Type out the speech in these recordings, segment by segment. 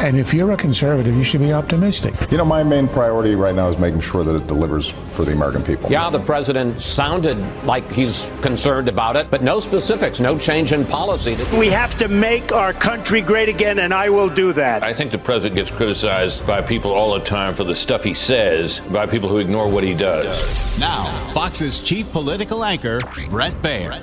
And if you're a conservative, you should be optimistic. You know, my main priority right now is making sure that it delivers for the American people. Yeah, the president sounded like he's concerned about it, but no specifics, no change in policy. We have to make our country great again, and I will do that. I think the president gets criticized by people all the time for the stuff he says, by people who ignore what he does. Now, Fox's chief political anchor, Bret Baier.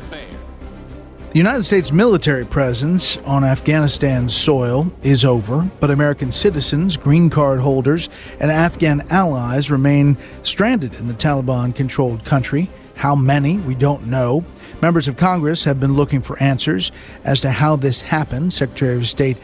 The United States military presence on Afghanistan's soil is over, but American citizens, green card holders, and Afghan allies remain stranded in the Taliban controlled country. How many, we don't know. Members of Congress have been looking for answers as to how this happened. Secretary of State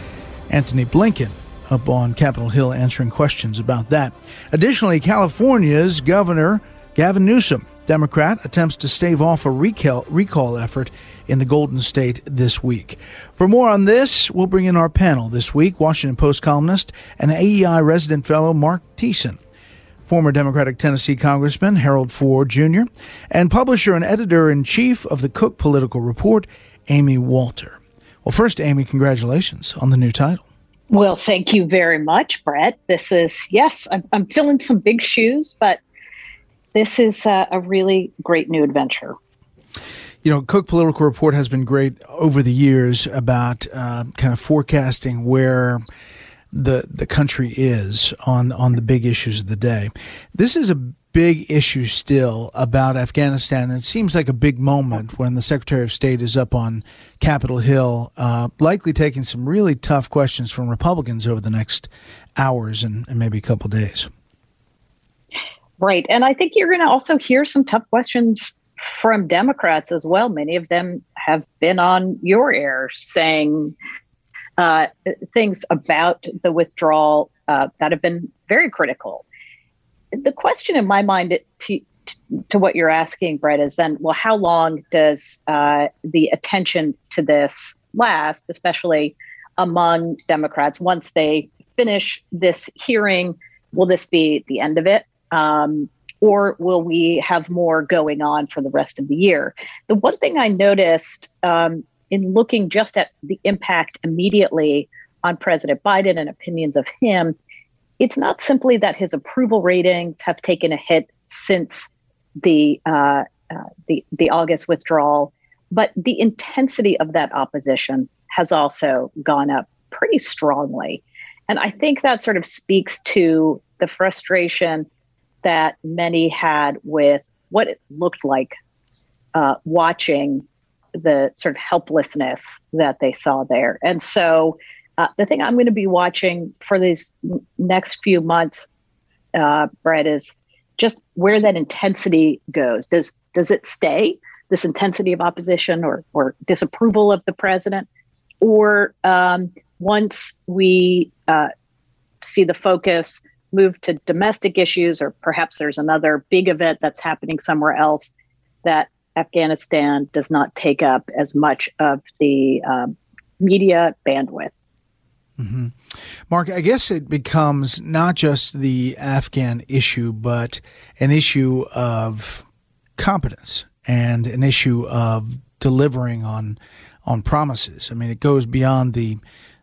Antony Blinken up on Capitol Hill answering questions about that. Additionally, California's Governor Gavin Newsom, Democrat, attempts to stave off a recall, recall effort in the Golden State this week. For more on this, we'll bring in our panel this week Washington Post columnist and AEI resident fellow Mark Thiessen, former Democratic Tennessee Congressman Harold Ford Jr., and publisher and editor in chief of the Cook Political Report, Amy Walter. Well, first, Amy, congratulations on the new title. Well, thank you very much, Bret. This is, yes, I'm, I'm filling some big shoes, but this is a, a really great new adventure you know, Cook Political Report has been great over the years about uh, kind of forecasting where the the country is on on the big issues of the day. This is a big issue still about Afghanistan. It seems like a big moment when the Secretary of State is up on Capitol Hill, uh, likely taking some really tough questions from Republicans over the next hours and, and maybe a couple days. Right. And I think you're going to also hear some tough questions from Democrats as well. Many of them have been on your air saying uh, things about the withdrawal uh, that have been very critical. The question in my mind to, to what you're asking, Bret, is then, well, how long does uh, the attention to this last, especially among Democrats, once they finish this hearing? Will this be the end of it? Um, or will we have more going on for the rest of the year? The one thing I noticed um, in looking just at the impact immediately on President Biden and opinions of him, it's not simply that his approval ratings have taken a hit since the uh, uh, the the August withdrawal, but the intensity of that opposition has also gone up pretty strongly, and I think that sort of speaks to the frustration that many had with what it looked like uh, watching the sort of helplessness that they saw there. And so uh, the thing I'm going to be watching for these next few months, uh, Bret, is just where that intensity goes. Does does it stay this intensity of opposition or or disapproval of the president, or um, once we uh, see the focus move to domestic issues, or perhaps there's another big event that's happening somewhere else that Afghanistan does not take up as much of the um, media bandwidth. Mm-hmm. Mark, I guess it becomes not just the Afghan issue, but an issue of competence and an issue of delivering on on promises. I mean, it goes beyond the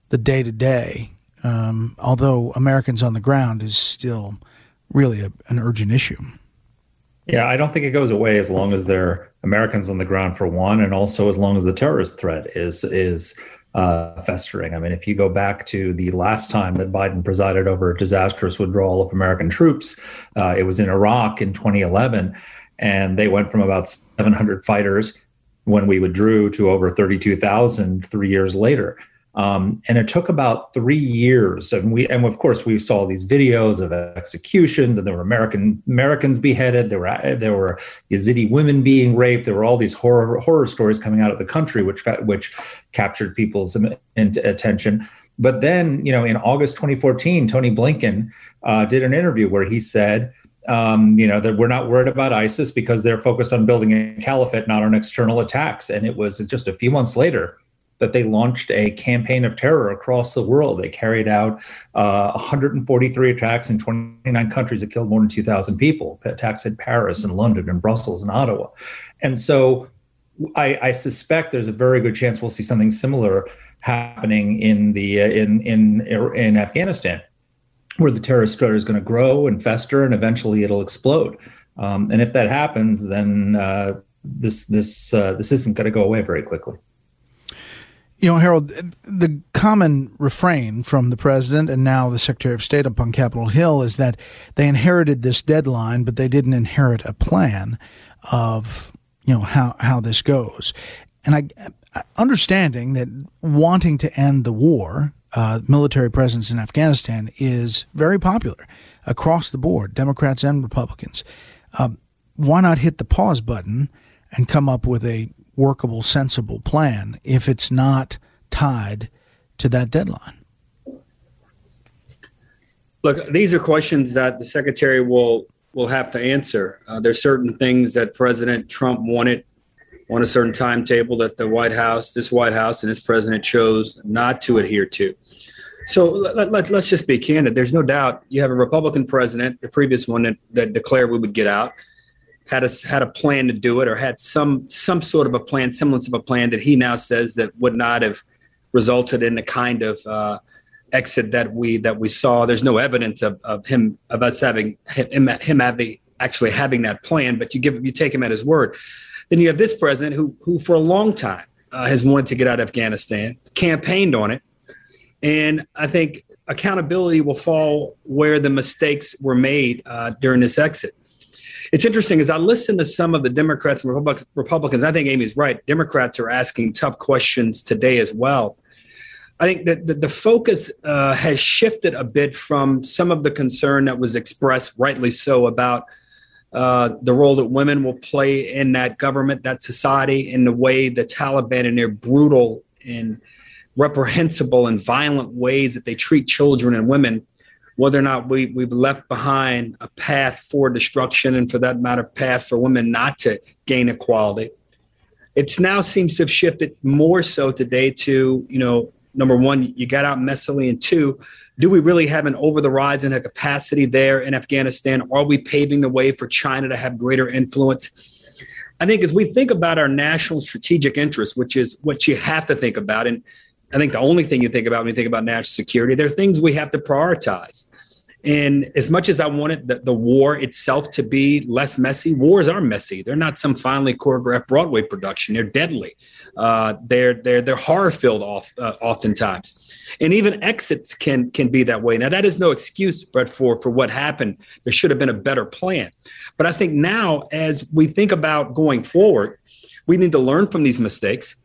the day to day um, although Americans on the ground is still really a, an urgent issue. Yeah, I don't think it goes away as long as there are Americans on the ground for one, and also as long as the terrorist threat is is uh, festering. I mean, if you go back to the last time that Biden presided over a disastrous withdrawal of American troops, uh, it was in Iraq in 2011, and they went from about 700 fighters when we withdrew to over 32,000 three years later. Um, and it took about three years, and we and of course we saw these videos of executions, and there were American Americans beheaded. There were there were Yazidi women being raped. There were all these horror horror stories coming out of the country, which which captured people's attention. But then, you know, in August 2014, Tony Blinken uh, did an interview where he said, um, you know, that we're not worried about ISIS because they're focused on building a caliphate, not on external attacks. And it was just a few months later that they launched a campaign of terror across the world. They carried out uh, 143 attacks in 29 countries that killed more than 2,000 people. Attacks in Paris and London and Brussels and Ottawa. And so I, I suspect there's a very good chance we'll see something similar happening in the uh, in in in Afghanistan, where the terrorist threat is going to grow and fester, and eventually it'll explode. Um, and if that happens, then uh, this this uh, this isn't going to go away very quickly. You know, Harold, the common refrain from the president and now the Secretary of State upon Capitol Hill is that they inherited this deadline, but they didn't inherit a plan of, you know, how, how this goes. And I, understanding that wanting to end the war, uh, military presence in Afghanistan is very popular across the board, Democrats and Republicans. Uh, why not hit the pause button and come up with a workable, sensible plan if it's not tied to that deadline? Look, these are questions that the secretary will will have to answer. Uh, there's certain things that President Trump wanted on a certain timetable that the White House, this White House, and this president chose not to adhere to. So let, let, let's just be candid. There's no doubt you have a Republican president, the previous one that, that declared we would get out had a had a plan to do it or had some some sort of a plan, semblance of a plan that he now says that would not have resulted in the kind of uh, exit that we that we saw. There's no evidence of, of him of us having him, him having actually having that plan, but you give you take him at his word. Then you have this president who who for a long time uh, has wanted to get out of Afghanistan, campaigned on it, and I think accountability will fall where the mistakes were made uh, during this exit it's interesting as I listen to some of the Democrats and Republicans. I think Amy's right. Democrats are asking tough questions today as well. I think that the, the focus uh, has shifted a bit from some of the concern that was expressed, rightly so, about uh, the role that women will play in that government, that society, in the way the Taliban and their brutal and reprehensible and violent ways that they treat children and women whether or not we, we've left behind a path for destruction and for that matter path for women not to gain equality. It's now seems to have shifted more so today to you know number one you got out messily and two do we really have an over the horizon and a capacity there in afghanistan? Are we paving the way for china to have greater influence? I think as we think about our national strategic interest which is what you have to think about and I think the only thing you think about when you think about national security, there are things we have to prioritize. And as much as I wanted the, the war itself to be less messy, wars are messy. They're not some finely choreographed Broadway production. They're deadly. Uh, they're they're they're horror filled off uh, oftentimes, and even exits can can be that way. Now that is no excuse, but for for what happened, there should have been a better plan. But I think now, as we think about going forward, we need to learn from these mistakes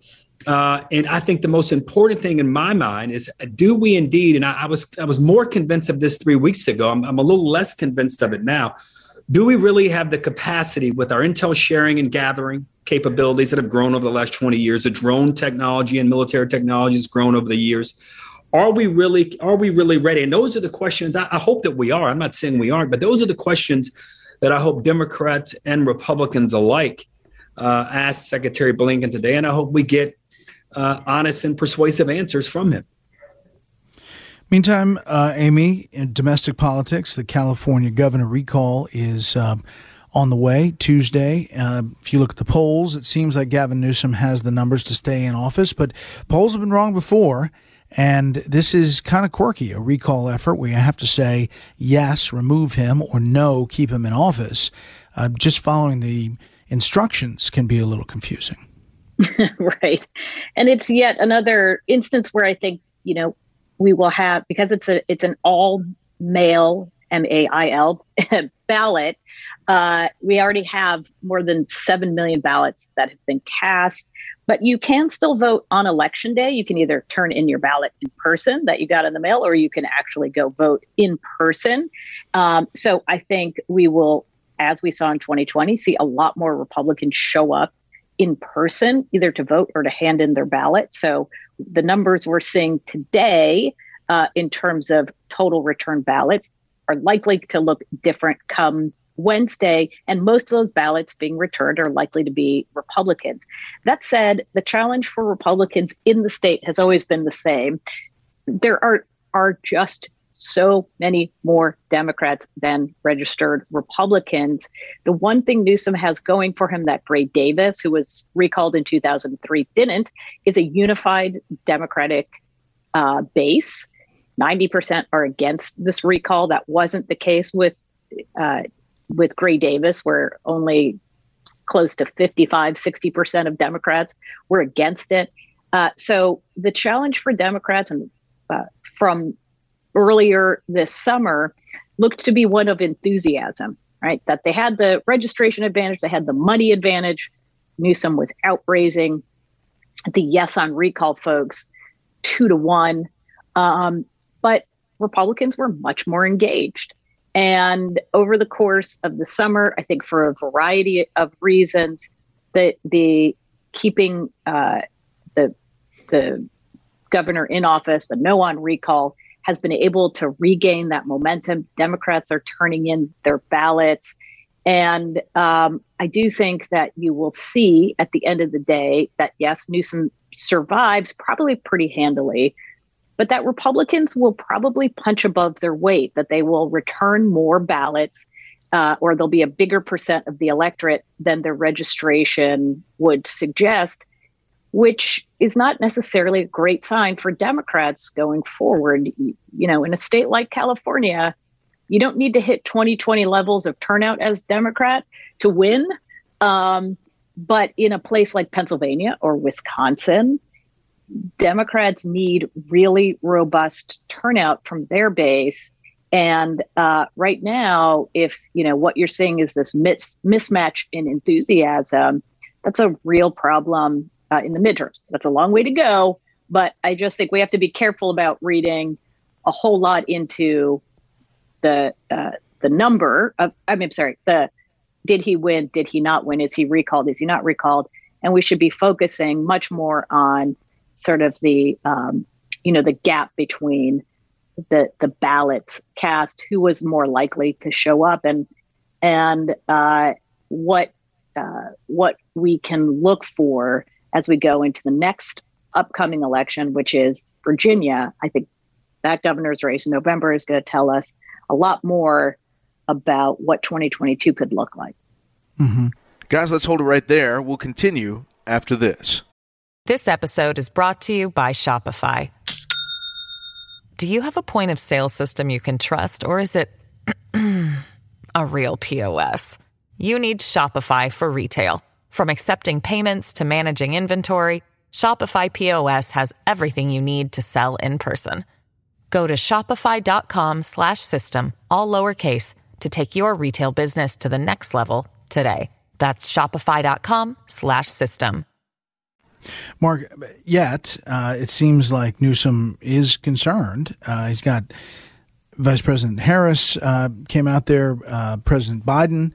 uh, and I think the most important thing in my mind is do we indeed, and I, I was I was more convinced of this three weeks ago. I'm, I'm, a little less convinced of it now. Do we really have the capacity with our intel sharing and gathering capabilities that have grown over the last 20 years, the drone technology and military technology has grown over the years? Are we really are we really ready? And those are the questions I, I hope that we are. I'm not saying we aren't, but those are the questions that I hope Democrats and Republicans alike uh, ask Secretary Blinken today. And I hope we get uh, honest and persuasive answers from him. Meantime, uh, Amy, in domestic politics, the California governor recall is uh, on the way Tuesday. Uh, if you look at the polls, it seems like Gavin Newsom has the numbers to stay in office, but polls have been wrong before. And this is kind of quirky, a recall effort where you have to say yes, remove him, or no, keep him in office. Uh, just following the instructions can be a little confusing. right. And it's yet another instance where I think, you know, we will have because it's a it's an all male M A I L ballot. Uh, we already have more than seven million ballots that have been cast. But you can still vote on election day. You can either turn in your ballot in person that you got in the mail, or you can actually go vote in person. Um, so I think we will, as we saw in 2020, see a lot more Republicans show up in person, either to vote or to hand in their ballot. So the numbers we're seeing today uh, in terms of total return ballots are likely to look different come Wednesday, and most of those ballots being returned are likely to be Republicans. That said, the challenge for Republicans in the state has always been the same. There are are just so many more Democrats than registered Republicans. The one thing Newsom has going for him that Gray Davis, who was recalled in 2003, didn't, is a unified Democratic uh, base. 90% are against this recall. That wasn't the case with uh, with Gray Davis, where only close to 55, 60% of Democrats were against it. Uh, so the challenge for Democrats and uh, from earlier this summer looked to be one of enthusiasm, right? That they had the registration advantage, they had the money advantage. Newsom was outraising the yes on recall folks two to one. Um, but Republicans were much more engaged. And over the course of the summer, I think for a variety of reasons, that the keeping uh, the the governor in office, the no on recall, has been able to regain that momentum. Democrats are turning in their ballots. And um, I do think that you will see at the end of the day that, yes, Newsom survives probably pretty handily, but that Republicans will probably punch above their weight, that they will return more ballots, uh, or there'll be a bigger percent of the electorate than their registration would suggest, which is not necessarily a great sign for Democrats going forward. You, know, in a state like California, you don't need to hit 2020 levels of turnout as Democrat to win. Um, but in a place like Pennsylvania or Wisconsin, Democrats need really robust turnout from their base. And uh, right now, if you know what you're seeing is this mis- mismatch in enthusiasm, that's a real problem uh, in the midterms. That's a long way to go, but I just think we have to be careful about reading a whole lot into the uh, the number of. I mean, sorry, the did he win? Did he not win? Is he recalled? Is he not recalled? And we should be focusing much more on sort of the um, you know the gap between the the ballots cast, who was more likely to show up, and and uh, what uh, what we can look for as we go into the next upcoming election, which is Virginia. I think that governor's race in November is going to tell us a lot more about what 2022 could look like. Mm-hmm. Guys, let's hold it right there. We'll continue after this. This episode is brought to you by Shopify. Do you have a point of sale system you can trust, or is it a real POS? You need Shopify for retail. From accepting payments to managing inventory, Shopify POS has everything you need to sell in person. Go to shopify.com/system all lowercase to take your retail business to the next level today. That's shopify.com/system. Mark, yet uh, it seems like Newsom is concerned. Uh, he's got Vice President Harris uh, came out there. Uh, President Biden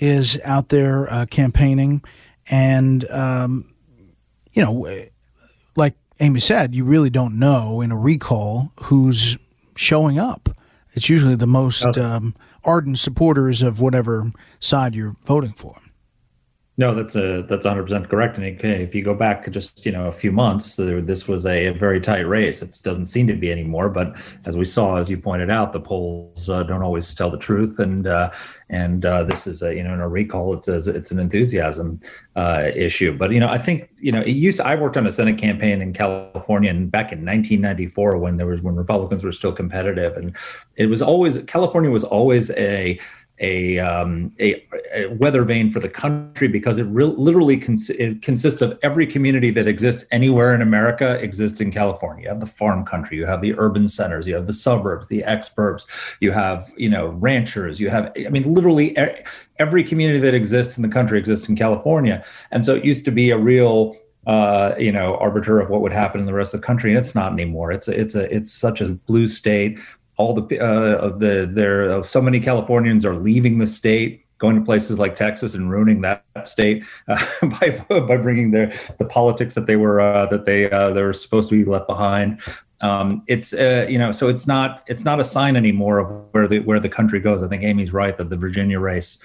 is out there uh, campaigning, and um, you know, like Amy said, you really don't know in a recall who's showing up. It's usually the most um, ardent supporters of whatever side you're voting for. No, that's a that's 100 percent correct. And if you go back just you know a few months, this was a, very tight race. It doesn't seem to be anymore. But as we saw, as you pointed out, the polls uh, don't always tell the truth, and uh, and uh, this is a you know in a recall, it's a, it's an enthusiasm uh, issue. But you know, I think you know it used. I worked on a Senate campaign in California, and back in 1994, when there was when Republicans were still competitive, and it was always California was always a a, um, a, a, weather vane for the country because it re- literally cons- it consists of every community that exists anywhere in America exists in California. You have the farm country, you have the urban centers, you have the suburbs, the exurbs, you have you know ranchers, you have I mean literally every community that exists in the country exists in California, and so it used to be a real uh, you know, arbiter of what would happen in the rest of the country, and it's not anymore. It's a, it's a, it's such a blue state all the uh, the there uh, so many Californians are leaving the state going to places like Texas and ruining that state uh, by by bringing their the politics that they were uh, that they uh, they were supposed to be left behind. Um, it's uh, you know so it's not it's not a sign anymore of where the where the country goes. I think Amy's right that the Virginia race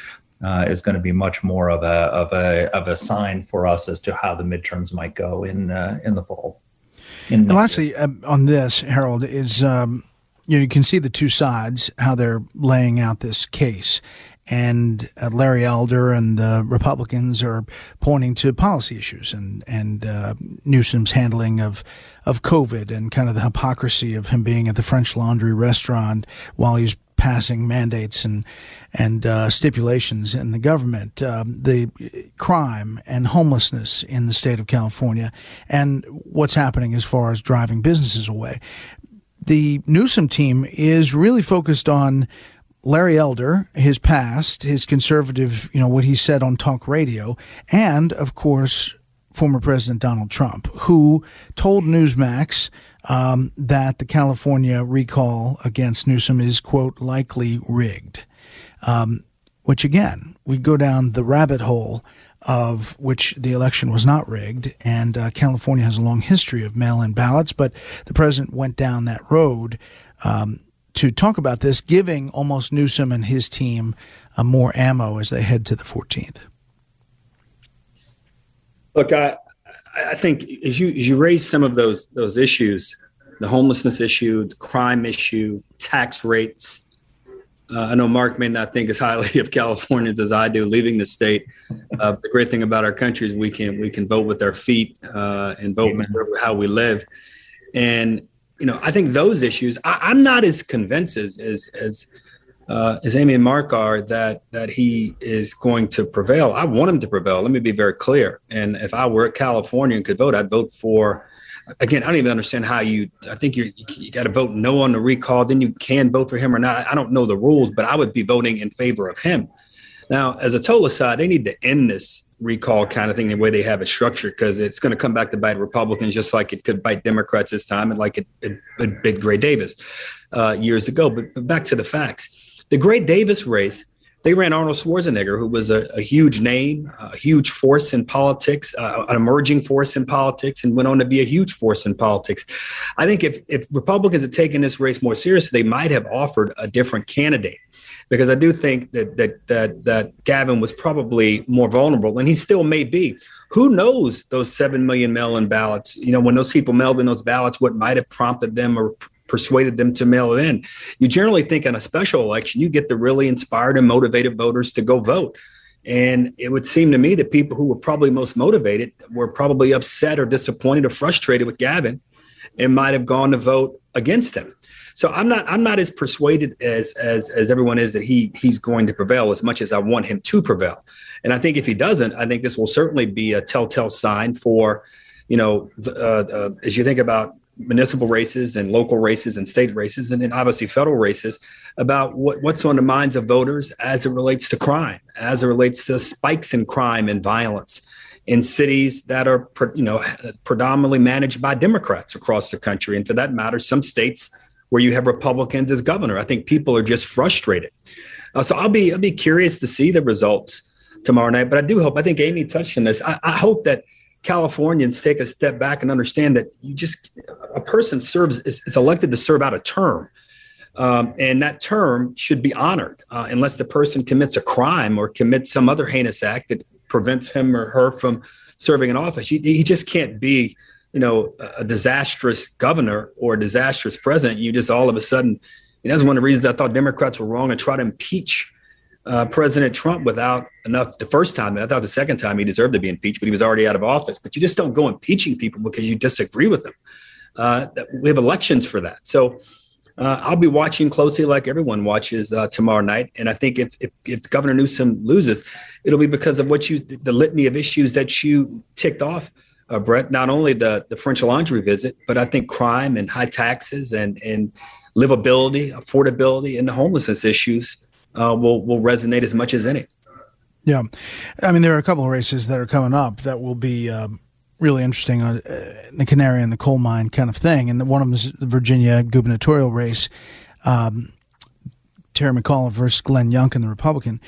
uh, is going to be much more of a of a of a sign for us as to how the midterms might go in uh, in the fall. In and lastly, uh, on this, Harold is um, you know, you can see the two sides how they're laying out this case. And uh, Larry Elder and the Republicans are pointing to policy issues and and uh, Newsom's handling of of COVID and kind of the hypocrisy of him being at the French Laundry restaurant while he's passing mandates and and uh, stipulations in the government, um, the crime and homelessness in the state of California, and what's happening as far as driving businesses away the Newsom team is really focused on Larry Elder, his past, his conservative, you know, what he said on talk radio, and of course, former President Donald Trump, who told Newsmax um, that the California recall against Newsom is, quote, likely rigged. Um, which again, we go down the rabbit hole of which the election was not rigged. And uh, California has a long history of mail in ballots, but the president went down that road um, to talk about this, giving almost Newsom and his team uh, more ammo as they head to the 14th. Look, I, I think as you as you raise some of those those issues, the homelessness issue, the crime issue, tax rates, uh, I know Mark may not think as highly of Californians as I do leaving the state. Uh, the great thing about our country is we can we can vote with our feet uh, and vote with how we live. And you know, I think those issues. I, am not as convinced as as as, uh, as Amy and Mark are that that he is going to prevail. I want him to prevail. Let me be very clear. And if I were a Californian could vote, I'd vote for again, I don't even understand how you. I think you you got to vote no on the recall. Then you can vote for him or not. I don't know the rules, but I would be voting in favor of him. Now, as a total aside, they need to end this recall kind of thing the way they have it structured because it's going to come back to bite Republicans just like it could bite Democrats this time and like it, it, it bit Gray Davis uh, years ago. But, but back to the facts. The Gray Davis race they ran Arnold Schwarzenegger, who was a, a huge name, a huge force in politics, uh, an emerging force in politics, and went on to be a huge force in politics. I think if, if Republicans had taken this race more seriously, they might have offered a different candidate. Because I do think that that that that Gavin was probably more vulnerable, and he still may be. Who knows those seven million mail-in ballots? You know, when those people mailed in those ballots, what might have prompted them or persuaded them to mail it in. You generally think in a special election, you get the really inspired and motivated voters to go vote. And it would seem to me that people who were probably most motivated were probably upset or disappointed or frustrated with Gavin and might have gone to vote against him. So I'm not I'm not as persuaded as as as everyone is that he he's going to prevail as much as I want him to prevail. And I think if he doesn't, I think this will certainly be a telltale sign for, you know, uh, uh, as you think about municipal races and local races and state races and then obviously federal races about what, what's on the minds of voters as it relates to crime as it relates to spikes in crime and violence in cities that are you know predominantly managed by democrats across the country. And for that matter some states where you have republicans as governor. I think people are just frustrated. Uh, so i'll be i'll be curious to see the results tomorrow night but i do hope i think amy touched on this. I, I hope that Californians take a step back and understand that you just a person serves is, is elected to serve out a term. Um, and that term should be honored uh, unless the person commits a crime or commits some other heinous act that prevents him or her from serving in office. He, he just can't be, you know, a disastrous governor or a disastrous president. You just all of a sudden, and that's one of the reasons I thought Democrats were wrong and try to impeach uh, President Trump without enough the first time. I thought the second time he deserved to be impeached, but he was already out of office. But you just don't go impeaching people because you disagree with them. Uh, we have elections for that. So Uh, I'll be watching closely, like everyone watches uh, tomorrow night. And I think if, if, if Governor Newsom loses, it'll be because of what you the litany of issues that you ticked off, uh, Bret. Not only the the French Laundry visit, but I think crime and high taxes and and livability, affordability, and the homelessness issues uh, will will resonate as much as any. Yeah, I mean there are a couple of races that are coming up that will be. Um, really interesting, uh, the canary in the coal mine kind of thing. And the, one of them is the Virginia gubernatorial race, um, Terry McAuliffe versus Glenn Youngkin, the Republican.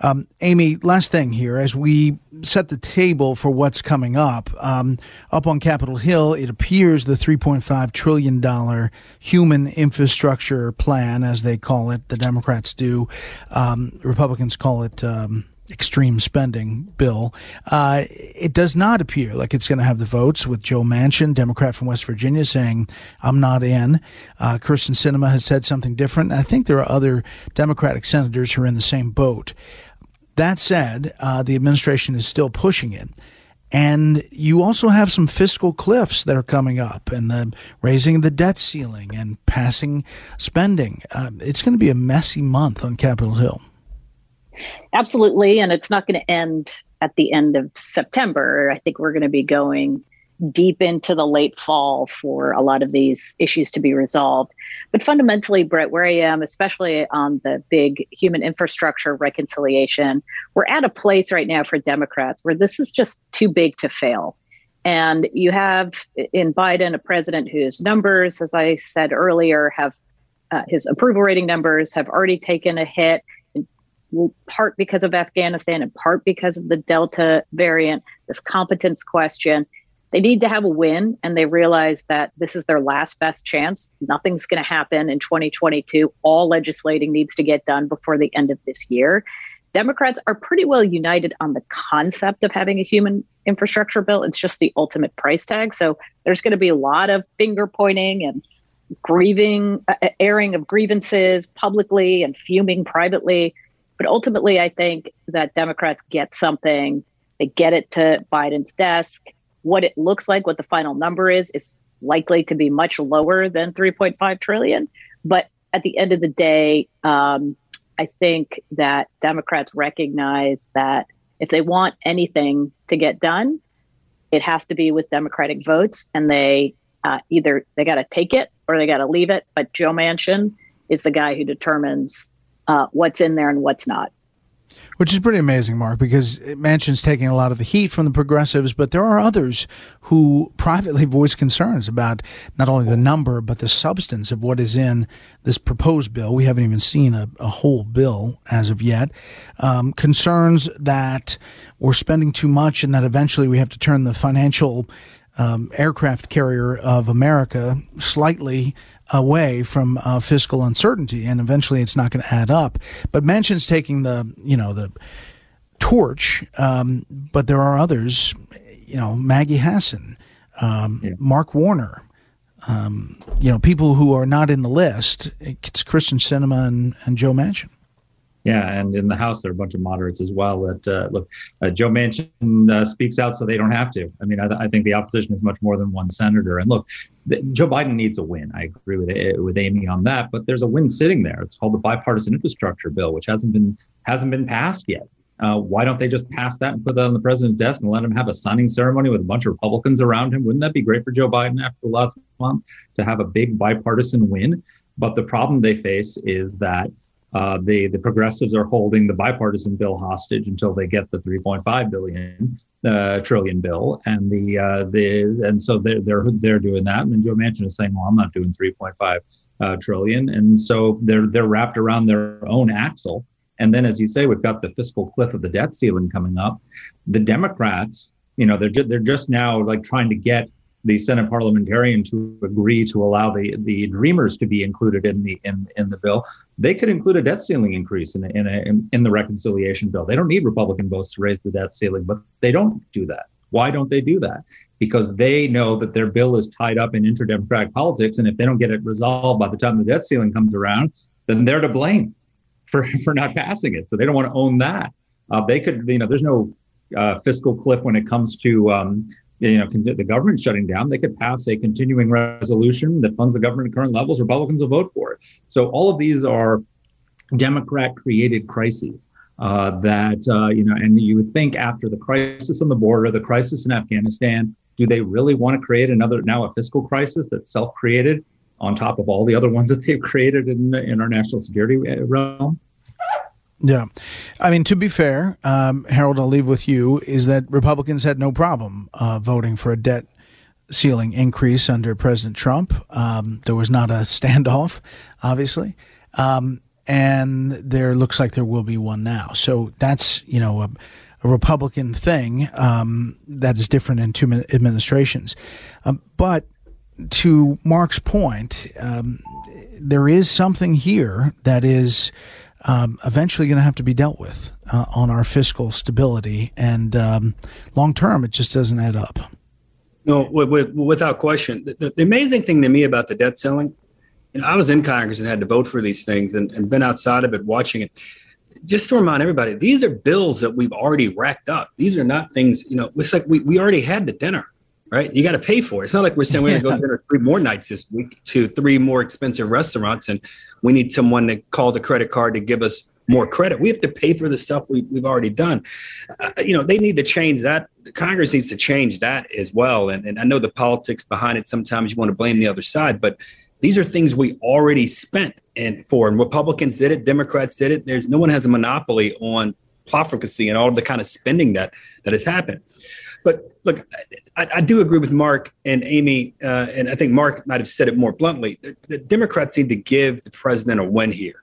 Um, Amy, last thing here, as we set the table for what's coming up, um, up on Capitol Hill, it appears the $3.5 trillion human infrastructure plan, as they call it, the Democrats do, um, Republicans call it um, extreme spending bill. Uh, it does not appear like it's going to have the votes with Joe Manchin, Democrat from West Virginia, saying, I'm not in. Uh, Kyrsten Sinema has said something different. And I think there are other Democratic senators who are in the same boat. That said, uh, the administration is still pushing it. And you also have some fiscal cliffs that are coming up and the raising the debt ceiling and passing spending. Uh, it's going to be a messy month on Capitol Hill. Absolutely. And it's not going to end at the end of September. I think we're going to be going deep into the late fall for a lot of these issues to be resolved. But fundamentally, Bret, where I am, especially on the big human infrastructure reconciliation, we're at a place right now for Democrats where this is just too big to fail. And you have in Biden a president whose numbers, as I said earlier, have uh, his approval rating numbers have already taken a hit part because of Afghanistan and part because of the Delta variant, this competence question. They need to have a win, and they realize that this is their last best chance. Nothing's going to happen in 2022. All legislating needs to get done before the end of this year. Democrats are pretty well united on the concept of having a human infrastructure bill. It's just the ultimate price tag. So there's going to be a lot of finger pointing and grieving, uh, airing of grievances publicly and fuming privately. But ultimately, I think that Democrats get something, they get it to Biden's desk. What it looks like, what the final number is, is likely to be much lower than 3.5 trillion. But at the end of the day, um, I think that Democrats recognize that if they want anything to get done, it has to be with Democratic votes, and they uh, either they got to take it or they got to leave it. But Joe Manchin is the guy who determines uh, what's in there and what's not. Which is pretty amazing, Mark, because Manchin's taking a lot of the heat from the progressives, but there are others who privately voice concerns about not only the number, but the substance of what is in this proposed bill. We haven't even seen a, a whole bill as of yet. Um, concerns that we're spending too much and that eventually we have to turn the financial um, aircraft carrier of America slightly away from uh, fiscal uncertainty, and eventually it's not going to add up. But Manchin's taking the you know the torch, um, but there are others, you know Maggie Hassan, um, yeah. Mark Warner. Um, you know, people who are not in the list. It's Kyrsten Sinema and, and Joe Manchin. Yeah, and in the House there are a bunch of moderates as well. That uh, look, uh, Joe Manchin uh, speaks out so they don't have to. I mean, I, I, think the opposition is much more than one senator. And look, the, Joe Biden needs a win. I agree with with Amy on that. But there's a win sitting there. It's called the bipartisan infrastructure bill, which hasn't been hasn't been passed yet. Uh, why don't they just pass that and put that on the president's desk and let him have a signing ceremony with a bunch of Republicans around him? Wouldn't that be great for Joe Biden after the last month to have a big bipartisan win? But the problem they face is that uh, the the progressives are holding the bipartisan bill hostage until they get the 3.5 billion uh, trillion bill, and the uh, the and so they're they're they're doing that, and then Joe Manchin is saying, well, I'm not doing 3.5 uh, trillion, and so they're they're wrapped around their own axle. And then, as you say, we've got the fiscal cliff of the debt ceiling coming up. The Democrats, you know, they're ju- they're just now like trying to get the Senate parliamentarian to agree to allow the the Dreamers to be included in the in in the bill. They could include a debt ceiling increase in in, a, in, in the reconciliation bill. They don't need Republican votes to raise the debt ceiling, but they don't do that. Why don't they do that? Because they know that their bill is tied up in interdemocratic politics, and if they don't get it resolved by the time the debt ceiling comes around, then they're to blame for for not passing it. So they don't want to own that. Uh, they could, you know, there's no uh, fiscal cliff when it comes to um, you know, the government shutting down, they could pass a continuing resolution that funds the government at current levels. Republicans will vote for it. So all of these are Democrat created crises. Uh, that uh, you know, and you would think after the crisis on the border, the crisis in Afghanistan, do they really want to create another now a fiscal crisis that's self-created on top of all the other ones that they've created in in our national security uh, realm? Yeah. I mean, to be fair, um, Harold, I'll leave with you, is that Republicans had no problem uh, voting for a debt ceiling increase under President Trump. Um, there was not a standoff, obviously. Um, and there looks like there will be one now. So that's, you know, a, a Republican thing um, that is different in two administrations. Um, but to Mark's point, um, there is something here that is um, eventually going to have to be dealt with uh, on our fiscal stability. And um, long term, it just doesn't add up. No, without question. The, the, amazing thing to me about the debt ceiling, you know, I was in Congress and had to vote for these things and, and been outside of it watching it. Just to remind everybody, these are bills that we've already racked up. These are not things, you know, it's like we, we already had the dinner right? You got to pay for it. It's not like we're saying we're going to go dinner three more nights this week to three more expensive restaurants, and we need someone to call the credit card to give us more credit. We have to pay for the stuff we, have already done. Uh, you know, they need to change that. The Congress needs to change that as well. And, and I know the politics behind it. Sometimes you want to blame the other side, but these are things we already spent and for. And Republicans did it, Democrats did it. There's no one has a monopoly on profligacy and all the kind of spending that that has happened. But look, I, I do agree with Mark and Amy, uh, and I think Mark might have said it more bluntly. The, the Democrats need to give the president a win here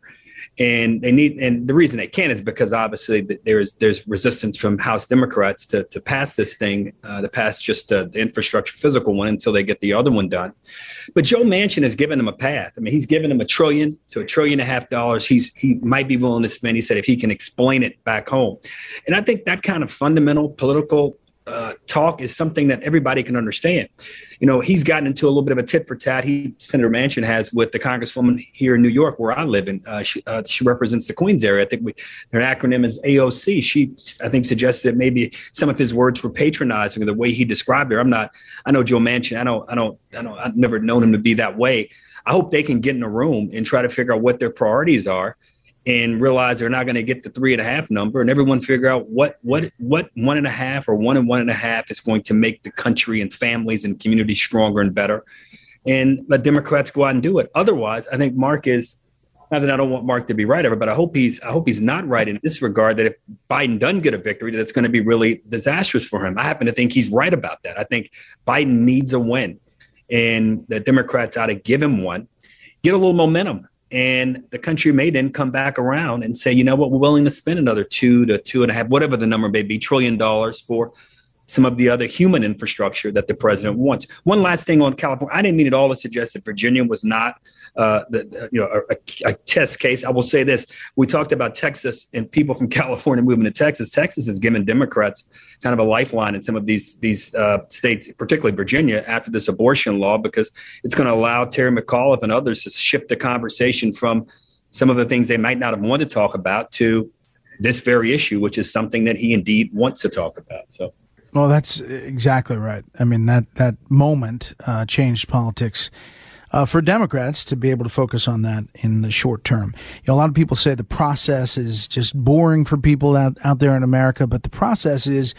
and they need and the reason they can is because obviously there's there's resistance from House Democrats to to pass this thing, uh, to pass just uh, the infrastructure physical one until they get the other one done. But Joe Manchin has given them a path. I mean, he's given them a trillion to a trillion and a half dollars. He's he might be willing to spend. He said if he can explain it back home, and I think that kind of fundamental political uh, talk is something that everybody can understand. You know, he's gotten into a little bit of a tit for tat. He Senator Manchin has with the Congresswoman here in New York, where I live, and uh, she, uh, she, represents the Queens area. I think we, their acronym is AOC. She, I think, suggested that maybe some of his words were patronizing the way he described her. I'm not. I know Joe Manchin. I don't. I don't. I don't. I've never known him to be that way. I hope they can get in a room and try to figure out what their priorities are and realize they're not going to get the three and a half number and everyone figure out what what what one and a half or one and one and a half is going to make the country and families and communities stronger and better and let democrats go out and do it. Otherwise i think mark is not that i don't want mark to be right ever but i hope he's i hope he's not right in this regard that if biden doesn't get a victory that it's going to be really disastrous for him. I happen to think he's right about that. I think biden needs a win and the democrats ought to give him one. Get a little momentum and the country may then come back around and say, you know what, we're willing to spend another two to two and a half, whatever the number may be, trillion dollars for some of the other human infrastructure that the president wants. One last thing on California, I didn't mean at all to suggest that Virginia was not uh, the, you know a, a, test case. I will say this: we talked about Texas and people from California moving to Texas. Texas has given Democrats kind of a lifeline in some of these these uh, states, particularly Virginia, after this abortion law, because it's going to allow Terry McAuliffe and others to shift the conversation from some of the things they might not have wanted to talk about to this very issue, which is something that he indeed wants to talk about. So. Well, that's exactly right. I mean that that moment uh, changed politics uh, for Democrats to be able to focus on that in the short term. You know, a lot of people say the process is just boring for people out, out there in America, but the process is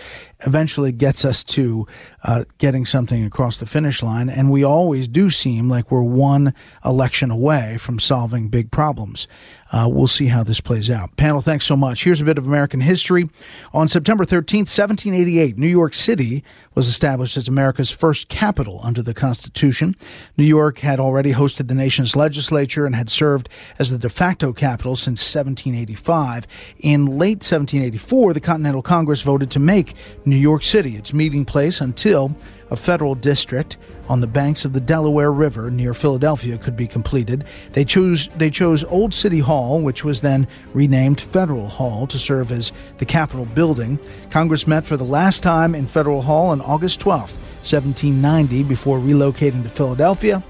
eventually gets us to uh, getting something across the finish line. And we always do seem like we're one election away from solving big problems. Uh, we'll see how this plays out. Panel, thanks so much. Here's a bit of American history. On September 13th, 1788, New York City was established as America's first capital under the Constitution. New York had already hosted the nation's legislature and had served as the de facto capital since 1785. In late 1784, the Continental Congress voted to make New York City its meeting place until a federal district on the banks of the Delaware River near Philadelphia could be completed. They chose they chose Old City Hall, which was then renamed Federal Hall to serve as the Capitol building. Congress met for the last time in Federal Hall on August 12, 1790 before relocating to Philadelphia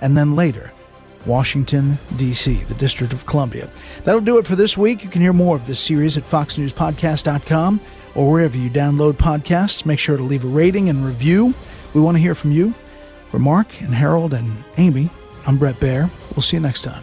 and then later Washington, D.C., the District of Columbia. That'll do it for this week. You can hear more of this series at foxnewspodcast.com or wherever you download podcasts. Make sure to leave a rating and review. We want to hear from you. For Mark and Harold and Amy, I'm Bret Baier. We'll see you next time.